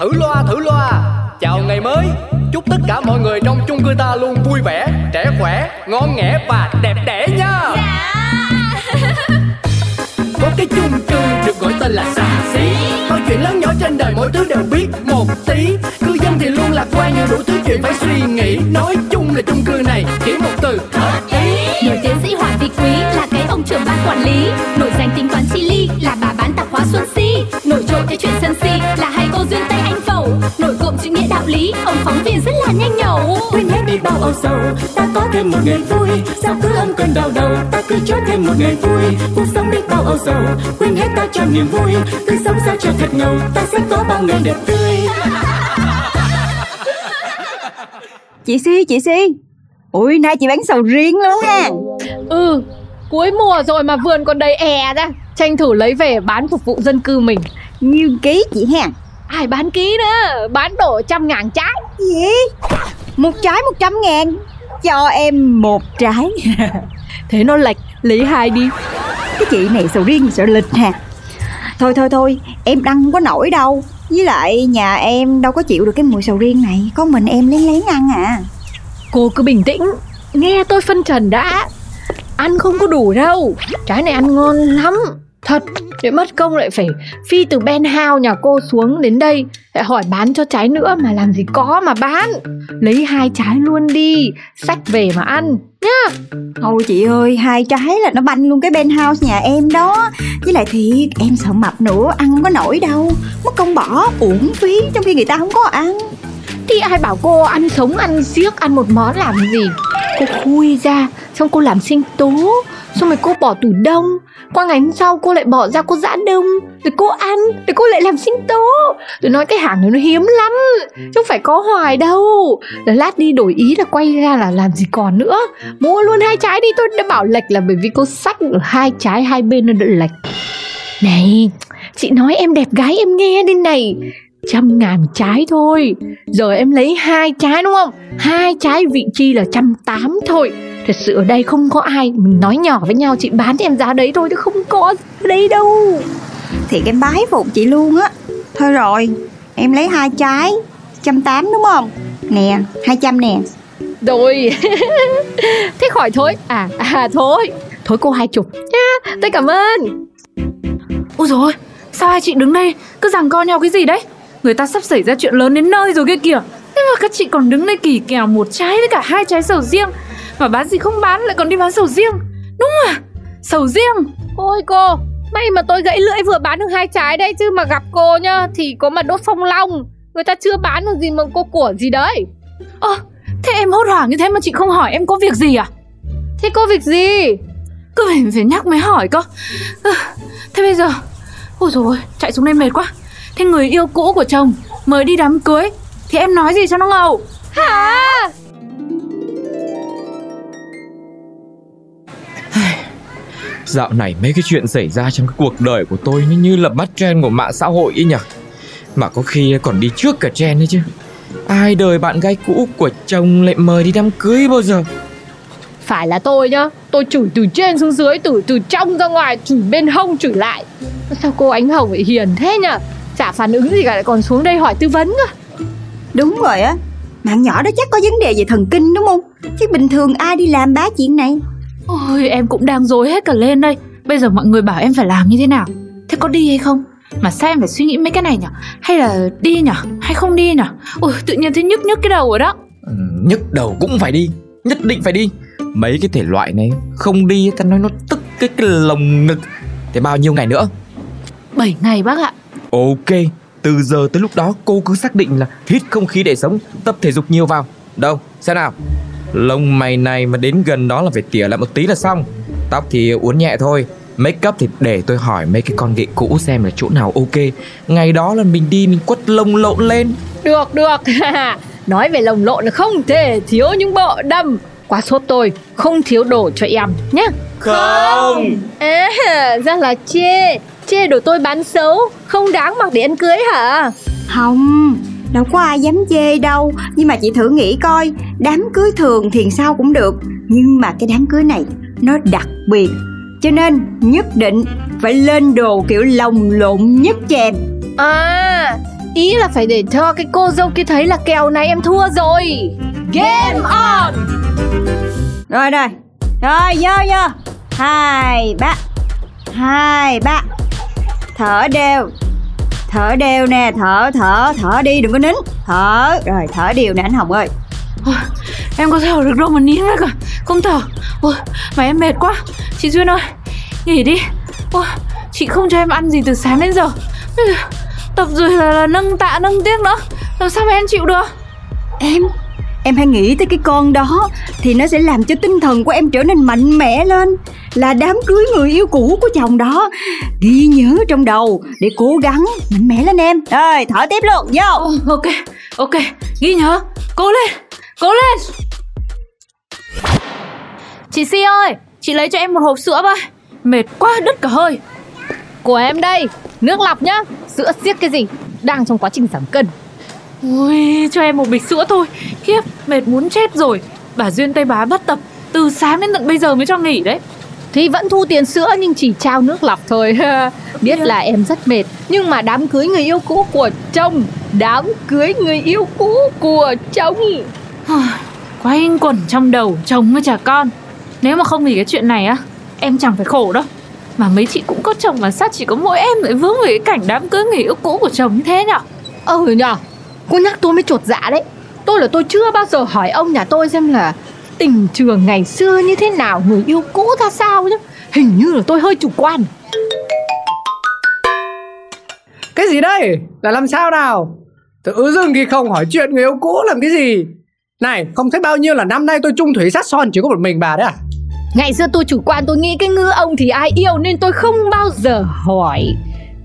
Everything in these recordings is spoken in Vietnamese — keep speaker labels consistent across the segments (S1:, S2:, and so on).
S1: Thử loa thử loa. Chào ngày mới. Chúc tất cả mọi người trong chung cư ta luôn vui vẻ Trẻ khỏe, ngon nghẻ và đẹp đẽ nha. Có cái chung cư được gọi tên là xà xí Mọi chuyện lớn nhỏ trên đời mỗi thứ đều biết một tí. Cư dân thì luôn lạc quan nhiều đủ thứ chuyện phải suy nghĩ. Nói chung là chung cư này chỉ một từ hợp ý.
S2: Nổi tiến sĩ Hoàng Vị Quý là nhanh nhẩu
S3: quên hết đi bao âu sầu. Ta có thêm một ngày vui. Sao cứ âm cơn đau đầu? Ta cứ cho thêm một ngày vui. Cuộc sống đi bao âu sầu. Quên hết ta cho niềm vui. Cứ sống sao cho thật ngầu. Ta sẽ có bao ngày đẹp tươi.
S4: Chị Si, chị Si. Ui, nay chị bán sầu riêng luôn ha.
S5: Ừ, cuối mùa rồi mà vườn còn đầy è ra. Tranh thủ lấy về bán phục vụ dân cư mình.
S4: Nhiêu ký chị ha?
S5: Ai bán ký nữa, bán đổ trăm ngàn trái
S4: Gì? Một trái một trăm ngàn. Cho em một trái.
S5: Thế nó lệch, lấy hai đi.
S4: Cái chị này sầu riêng sợ lịch ha Thôi thôi thôi, em đăng không có nổi đâu. Với lại nhà em đâu có chịu được cái mùi sầu riêng này. Có mình em lén lén ăn à.
S5: Cô cứ bình tĩnh, nghe tôi phân trần đã. Ăn không có đủ đâu, trái này ăn ngon lắm Thật, để mất công lại phải phi từ Ben House nhà cô xuống đến đây Lại hỏi bán cho trái nữa mà làm gì có mà bán. Lấy hai trái luôn đi, sách về mà ăn nhá.
S4: Thôi chị ơi, hai trái là nó banh luôn cái penthouse nhà em đó. Với lại thiệt, em sợ mập nữa, ăn không có nổi đâu. Mất công bỏ, uổng phí trong khi người ta không có ăn.
S5: Thì ai bảo cô ăn sống ăn giếc ăn một món làm gì? Cô khui ra Xong cô làm sinh tố Xong rồi cô bỏ tủ đông qua ngày hôm sau cô lại bỏ ra cô giã đông, Rồi cô ăn, Rồi cô lại làm sinh tố. Rồi nói cái hàng này nó hiếm lắm, Chứ không phải có hoài đâu. Là lát đi đổi ý là quay ra là làm gì còn nữa. Mua luôn hai trái đi, Tôi đã bảo lệch là bởi vì cô sách ở hai trái, hai bên nó đã lệch Này, Chị nói em đẹp gái em nghe đi này. Trăm ngàn trái thôi. Giờ em lấy hai trái đúng không? Hai trái vị chi là trăm tám thôi. Thật sự ở đây không có ai Mình nói nhỏ với nhau chị bán cho em giá đấy thôi Chứ không có đấy đâu
S4: Thiệt em bái phục chị luôn á Thôi rồi, em lấy hai trái trăm tám đúng không? Nè, hai trăm nè
S5: Rồi Thế khỏi thôi À, à thôi Thôi cô hai chục nha Tôi cảm ơn
S6: Ôi ôi, sao hai chị đứng đây cứ giằng co nhau cái gì đấy? Người ta sắp xảy ra chuyện lớn đến nơi rồi kia kìa. Thế mà các chị còn đứng đây kỳ kèo một trái với cả hai trái sầu riêng. Mà bán gì không bán lại còn đi bán sầu riêng. Đúng à? Sầu riêng.
S5: Ôi cô May mà tôi gãy lưỡi vừa bán được hai trái đây Chứ mà gặp cô nhá Thì có mà đốt phong long Người ta chưa bán được gì mà cô của gì đấy
S6: Ơ, thế em hốt hoảng như thế mà chị không hỏi em có việc gì à?
S5: Thế cô việc gì
S6: Cứ phải, phải nhắc mới hỏi cơ. À, thế bây giờ, ôi dồi ôi, chạy xuống đây mệt quá. Thế người yêu cũ của chồng mời đi đám cưới thì em nói gì cho nó ngầu?
S5: Hả
S7: Dạo này mấy cái chuyện xảy ra trong cái cuộc đời của tôi nó như là bắt trend của mạng xã hội ấy nhỉ? Mà có khi còn đi trước cả trend ấy chứ. Ai đời bạn gái cũ của chồng lại mời đi đám cưới bao giờ?
S5: Phải là tôi nhá. Tôi chửi từ trên xuống dưới Từ từ trong ra ngoài Chửi bên hông chửi lại. Sao cô Ánh Hồng lại hiền thế nhở Chả phản ứng gì cả lại còn xuống đây hỏi tư vấn cơ.
S4: Đúng rồi á. Bạn nhỏ đó chắc có vấn đề về thần kinh đúng không? Chứ bình thường ai đi làm bá chuyện này
S6: Ôi em cũng đang dối hết cả lên đây. Bây giờ mọi người bảo em phải làm như thế nào? Thế có đi hay không? Mà sao em phải suy nghĩ mấy cái này nhở? Hay là đi nhở? Hay không đi nhở? Ôi tự nhiên thấy nhức nhức cái đầu rồi đó.
S7: Ừ, Nhức đầu cũng phải đi. Nhất định phải đi. Mấy cái thể loại này Không đi ta nói nó tức cái, cái lồng ngực. Thế bao nhiêu ngày nữa?
S6: 7 ngày bác ạ.
S7: Ok Từ giờ tới lúc đó cô cứ xác định là Hít không khí để sống Tập thể dục nhiều vào. Đâu xem nào Lông mày này mà đến gần đó là phải tỉa lại một tí là xong. Tóc thì uốn nhẹ thôi. Make up thì để tôi hỏi mấy cái con ghệ cũ xem là chỗ nào ok. Ngày đó là mình đi mình quất lông lộn lên.
S5: Được được. Nói về lồng lộn là không thể thiếu những bộ đầm Quá sốt tôi Không thiếu đồ cho em nhé
S7: Không.
S5: À ra là chê. Chê đồ tôi bán xấu Không đáng mặc để ăn cưới hả?
S4: Không Đâu có ai dám chê đâu. Nhưng mà chị thử nghĩ coi Đám cưới thường thì sao cũng được. Nhưng mà cái đám cưới này Nó đặc biệt. Cho nên nhất định Phải lên đồ kiểu lồng lộn nhất cho em.
S5: À Ý là phải để cho cái cô dâu kia thấy là kèo này em thua rồi. Game on!
S4: Rồi rồi. Rồi vô vô. Hai ba. Hai ba. Thở đều Thở đều nè Thở thở thở đi đừng có nín. Thở Rồi thở đều nè anh Hồng ơi.
S6: Em có thở được đâu mà nín ra cả Không thở. Ôi, mà em mệt quá. Chị Duyên ơi Nghỉ đi. Ôi, Chị không cho em ăn gì từ sáng đến giờ giờ. Tập rồi là, là nâng tạ nâng tiếc nữa. Làm sao mà em chịu được?
S4: Em Em hãy nghĩ tới cái con đó Thì nó sẽ làm cho tinh thần của em trở nên mạnh mẽ lên Là đám cưới người yêu cũ của chồng đó. Ghi nhớ trong đầu Để cố gắng mạnh mẽ lên em. Rồi thở tiếp luôn vô.
S6: Ok Ok Ghi nhớ. Cố lên Cố lên. Chị Si ơi Chị lấy cho em một hộp sữa với Mệt quá đứt cả hơi.
S5: Của em đây Nước lọc nhá. Sữa siết cái gì? Đang trong quá trình giảm cân
S6: Ui, cho em một bịch sữa thôi. Khiếp, mệt muốn chết rồi. Bà Duyên Tây Bá bắt tập Từ sáng đến tận bây giờ mới cho nghỉ đấy.
S5: Thì vẫn thu tiền sữa nhưng chỉ trao nước lọc thôi. Biết là em rất mệt Nhưng mà đám cưới người yêu cũ của chồng Đám cưới người yêu cũ của chồng.
S6: Quay quẩn trong đầu chồng với trả con. Nếu mà không vì cái chuyện này á Em chẳng phải khổ đâu. Mà mấy chị cũng có chồng mà sao chỉ có mỗi em lại vướng về cái cảnh đám cưới người yêu cũ của chồng như thế nhở?
S5: Ừ nhờ Cô nhắc tôi mới trột dạ đấy Tôi là tôi chưa bao giờ hỏi ông nhà tôi xem là Tình trường ngày xưa như thế nào Người yêu cũ ra sao nhá Hình như là tôi hơi chủ quan
S1: Cái gì đây? Là làm sao nào? Tự dưng thì không hỏi chuyện người yêu cũ làm cái gì? Này, không thấy bao nhiêu là năm nay tôi chung thủy sát son chỉ có một mình bà đấy à?
S5: Ngày xưa tôi chủ quan tôi nghĩ cái ngữ ông thì ai yêu Nên tôi không bao giờ hỏi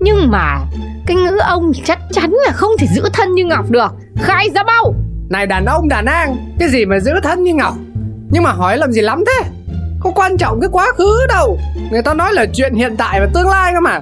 S5: Nhưng mà cái ngữ ông chắc chắn là không thể giữ thân như Ngọc được Khai ra bao
S1: Này đàn ông đàn an, cái gì mà giữ thân như ngọc? Nhưng mà hỏi làm gì lắm thế? Không quan trọng cái quá khứ đâu. Người ta nói là chuyện hiện tại và tương lai cơ mà.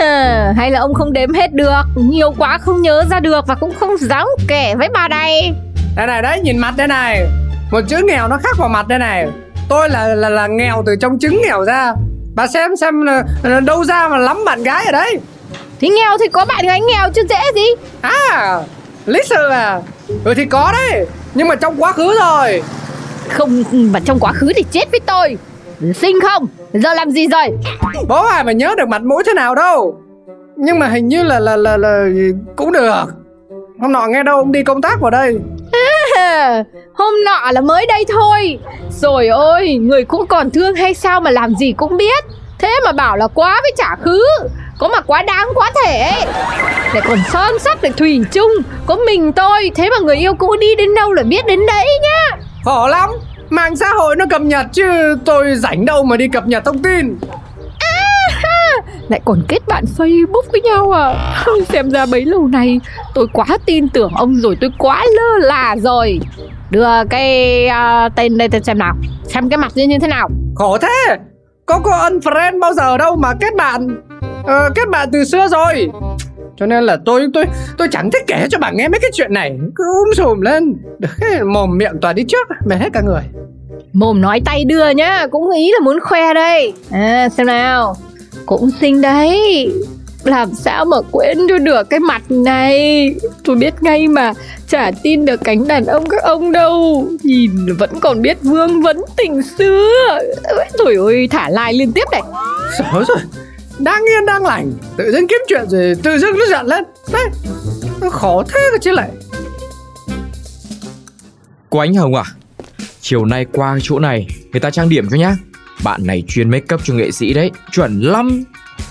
S5: à, Hay là ông không đếm hết được Nhiều quá không nhớ ra được Và cũng không dám kể với bà đây
S1: Đây này đấy, nhìn mặt đây này. Một chữ nghèo nó khác vào mặt đây này. Tôi là là là nghèo từ trong trứng nghèo ra. Bà xem xem là, là đâu ra mà lắm bạn gái ở đây.
S5: Thì nghèo thì có bạn gái nghèo chứ dễ gì
S1: À, lý sự à. Ừ thì có đấy, nhưng mà trong quá khứ rồi.
S5: Không mà trong quá khứ thì chết với tôi Sinh không Giờ làm gì rồi
S1: Bố ai mà nhớ được mặt mũi thế nào đâu. Nhưng mà hình như là là là là cũng được. Hôm nọ nghe đâu ông đi công tác vào đây.
S5: À, Hôm nọ là mới đây thôi Rồi ôi Người cũ còn thương hay sao mà làm gì cũng biết Thế mà bảo là quá với trả khứ Có mà quá đáng quá thể Lại còn son sắt lại thủy chung. Có mình tôi Thế mà người yêu cũ đi đến đâu là biết đến đấy nhá.
S1: Khổ lắm. Mạng xã hội nó cập nhật chứ tôi rảnh đâu mà đi cập nhật thông tin.
S5: Lại còn kết bạn Facebook với nhau à. Xem ra bấy lâu nay Tôi quá tin tưởng ông rồi Tôi quá lơ là rồi. Đưa cái à, tên đây tôi xem nào. Xem cái mặt như như thế nào.
S1: Khổ thế. Có có unfriend bao giờ đâu mà kết bạn ờ, Kết bạn từ xưa rồi. Cho nên là tôi tôi tôi chẳng thích kể cho bà nghe mấy cái chuyện này. Cứ um sùm lên. Mồm miệng toàn đi trước Mệt hết cả người.
S5: Mồm nói tay đưa nhá Cũng ý là muốn khoe đây. À xem nào. Cũng xinh đấy. Làm sao mà quên cho được cái mặt này? Tôi biết ngay mà Chả tin được cánh đàn ông các ông đâu. Nhìn vẫn còn biết vương vấn tình xưa. Trời ơi thả like liên tiếp này.
S1: Sợ rồi Đang yên đang lành. Tự dưng kiếm chuyện rồi tự dưng nó giận lên. Đấy Nó khổ thế cơ chứ lại.
S7: Cô Ánh Hồng à Chiều nay qua chỗ này Người ta trang điểm cho nhá. Bạn này chuyên make up cho nghệ sĩ đấy Chuẩn lắm.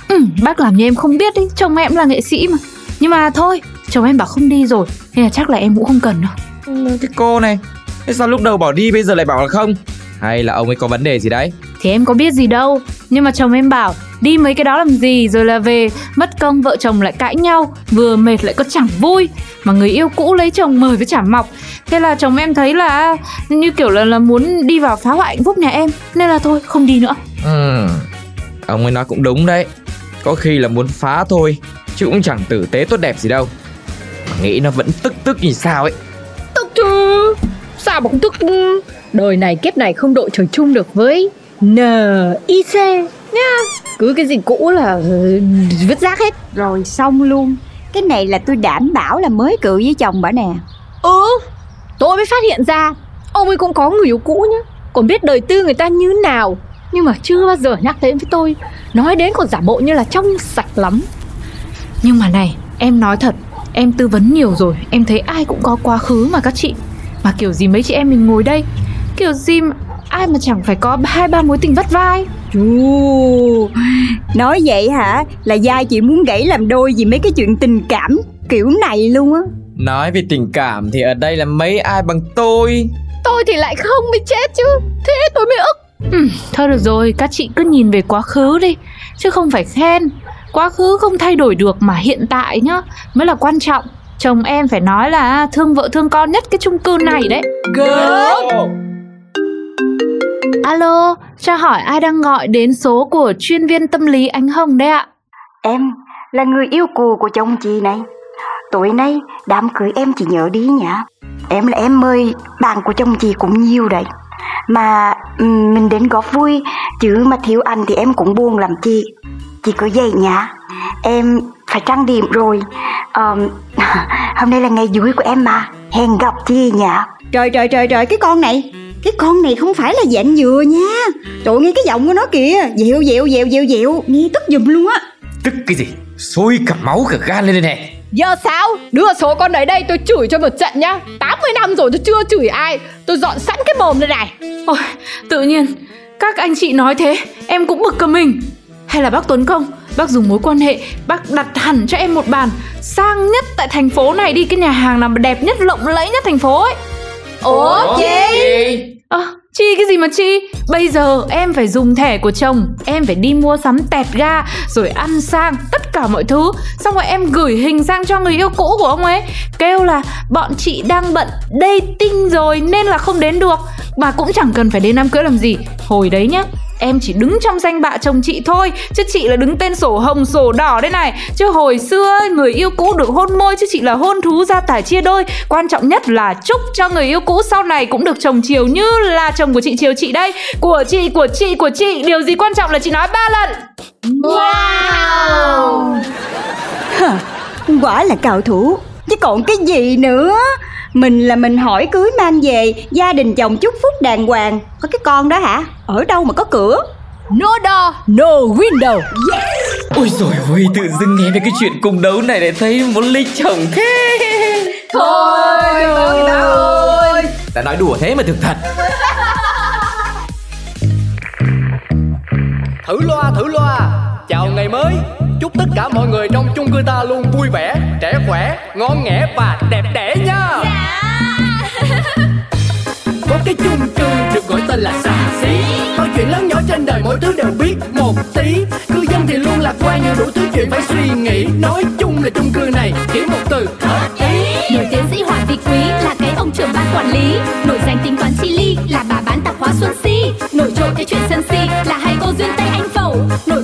S6: Ừ, bác làm như em không biết đấy Chồng em là nghệ sĩ mà. Nhưng mà thôi, chồng em bảo không đi rồi Nên là chắc là em cũng không cần đâu.
S7: Cái cô này Thế sao lúc đầu bỏ đi bây giờ lại bảo là không? Hay là ông ấy có vấn đề gì đấy?
S6: Thì em có biết gì đâu Nhưng mà chồng em bảo Đi mấy cái đó làm gì Rồi là về. Mất công vợ chồng lại cãi nhau Vừa mệt lại có chẳng vui. Mà người yêu cũ lấy chồng mời với chả mọc. Thế là chồng em thấy là Như kiểu là, là muốn đi vào phá hoại hạnh phúc nhà em Nên là thôi không đi nữa.
S7: Ừ. Ông ấy nói cũng đúng đấy. Có khi là muốn phá thôi Chứ cũng chẳng tử tế tốt đẹp gì đâu. Nghĩ nó vẫn tức tức như sao ấy?
S5: Tức chứ Sao mà không tức? Đời này kiếp này không đội trời chung được với NIC nhá Cứ cái gì cũ là ừ, vứt rác hết.
S4: Rồi xong luôn. Cái này là tôi đảm bảo là mới cự với chồng bà nè.
S5: Ừ Tôi mới phát hiện ra. Ông ấy cũng có người yêu cũ nhá. Còn biết đời tư người ta như nào. Nhưng mà chưa bao giờ nhắc đến với tôi. Nói đến còn giả bộ như là trong sạch lắm.
S6: Nhưng mà này Em nói thật. Em tư vấn nhiều rồi. Em thấy ai cũng có quá khứ mà các chị. Mà kiểu gì mấy chị em mình ngồi đây? Kiểu gì mà ai mà chẳng phải có hai ba mối tình vắt vai?
S4: Chú Nói vậy hả? Là giai chị muốn gãy làm đôi vì mấy cái chuyện tình cảm Kiểu này luôn á.
S7: Nói về tình cảm thì ở đây là mấy ai bằng tôi?
S5: Tôi thì lại không bị chết chứ. Thế tôi mới ức.
S6: Ừ, Thôi được rồi Các chị cứ nhìn về quá khứ đi. Chứ không phải khen. Quá khứ không thay đổi được mà hiện tại nhá. Mới là quan trọng. Chồng em phải nói là thương vợ thương con nhất cái chung cư này đấy.
S1: Gớm
S6: Alo, cho hỏi ai đang gọi đến số của chuyên viên tâm lý Ánh Hồng đấy ạ?
S4: Em là người yêu cũ của chồng chị này. Tối nay đám cưới em chỉ nhớ đi nhá. Em là em mời bạn của chồng chị cũng nhiều đấy. Mà mình đến góp vui Chứ mà thiếu anh thì em cũng buồn lắm chị. Chị cứ vậy nhá. Em phải trang điểm rồi. Um, Hôm nay là ngày vui của em mà. Hẹn gặp chị nhá. Trời trời trời trời cái con này cái con này không phải là dạng dừa nha. Trời ơi, nghe cái giọng của nó kìa. Dịu dịu dịu dịu dịu Nghe tức giùm luôn á.
S7: Tức cái gì? Sôi cả máu cả gan lên đây nè.
S5: Giờ sao? Đưa số con đấy đây tôi chửi cho một trận nhá. 80 năm rồi tôi chưa chửi ai. Tôi dọn sẵn cái mồm đây này.
S6: Ôi, tự nhiên Các anh chị nói thế Em cũng bực cả mình. Hay là bác Tuấn Công Bác dùng mối quan hệ Bác đặt hẳn cho em một bàn. Sang nhất tại thành phố này đi Cái nhà hàng nào đẹp nhất lộng lẫy nhất thành phố ấy
S5: Ủa chị?
S6: à, chi cái gì mà chi Bây giờ em phải dùng thẻ của chồng. Em phải đi mua sắm tẹt ga Rồi ăn sang tất cả mọi thứ. Xong rồi em gửi hình sang cho người yêu cũ của ông ấy. Kêu là bọn chị đang bận dating rồi Nên là không đến được. Mà cũng chẳng cần phải đến đám cưới làm gì. Hồi đấy nhá Em chỉ đứng trong danh bạ chồng chị thôi Chứ chị là đứng tên sổ hồng sổ đỏ đây này. Chứ hồi xưa người yêu cũ được hôn môi Chứ chị là hôn thú gia tải chia đôi. Quan trọng nhất là chúc cho người yêu cũ sau này Cũng được chồng chiều như là chồng của chị chiều chị đây. Của chị, của chị, của chị Điều gì quan trọng là chị nói ba lần.
S5: Wow.
S4: Quả là cao thủ. Chứ còn cái gì nữa mình là mình hỏi cưới mang về Gia đình chồng chúc phúc đàng hoàng. Có cái con đó hả? Ở đâu mà có cửa?
S5: No door, no window.
S7: Yes. Ôi rồi ôi tự dưng nghe về cái chuyện cùng đấu này lại thấy muốn lấy chồng thế.
S5: Thôi
S7: Thôi ta ơi. Ta nói đùa thế mà thực thật.
S1: Thử loa thử loa. Chào ngày mới. Chúc tất cả mọi người trong chung cư ta luôn vui vẻ, trẻ khỏe, ngon nghẻ và đẹp đẽ nha. Có cái chung cư được gọi tên là xà xí. Mọi chuyện lớn nhỏ trên đời mỗi thứ đều biết một tí. Cư dân thì luôn lạc quan nhiều đủ thứ chuyện phải suy nghĩ. Nói chung là chung cư này chỉ một từ. Hợp ý.
S2: Nổi tiến sĩ Hoàng Vị Quý là cái ông trưởng ban quản lý. Nổi danh tính toán chi ly là bà bán tạp hóa Xuân Si. Nổi trội cái chuyện sân si là hai cô duyên Tây Anh Phẩu. Nổi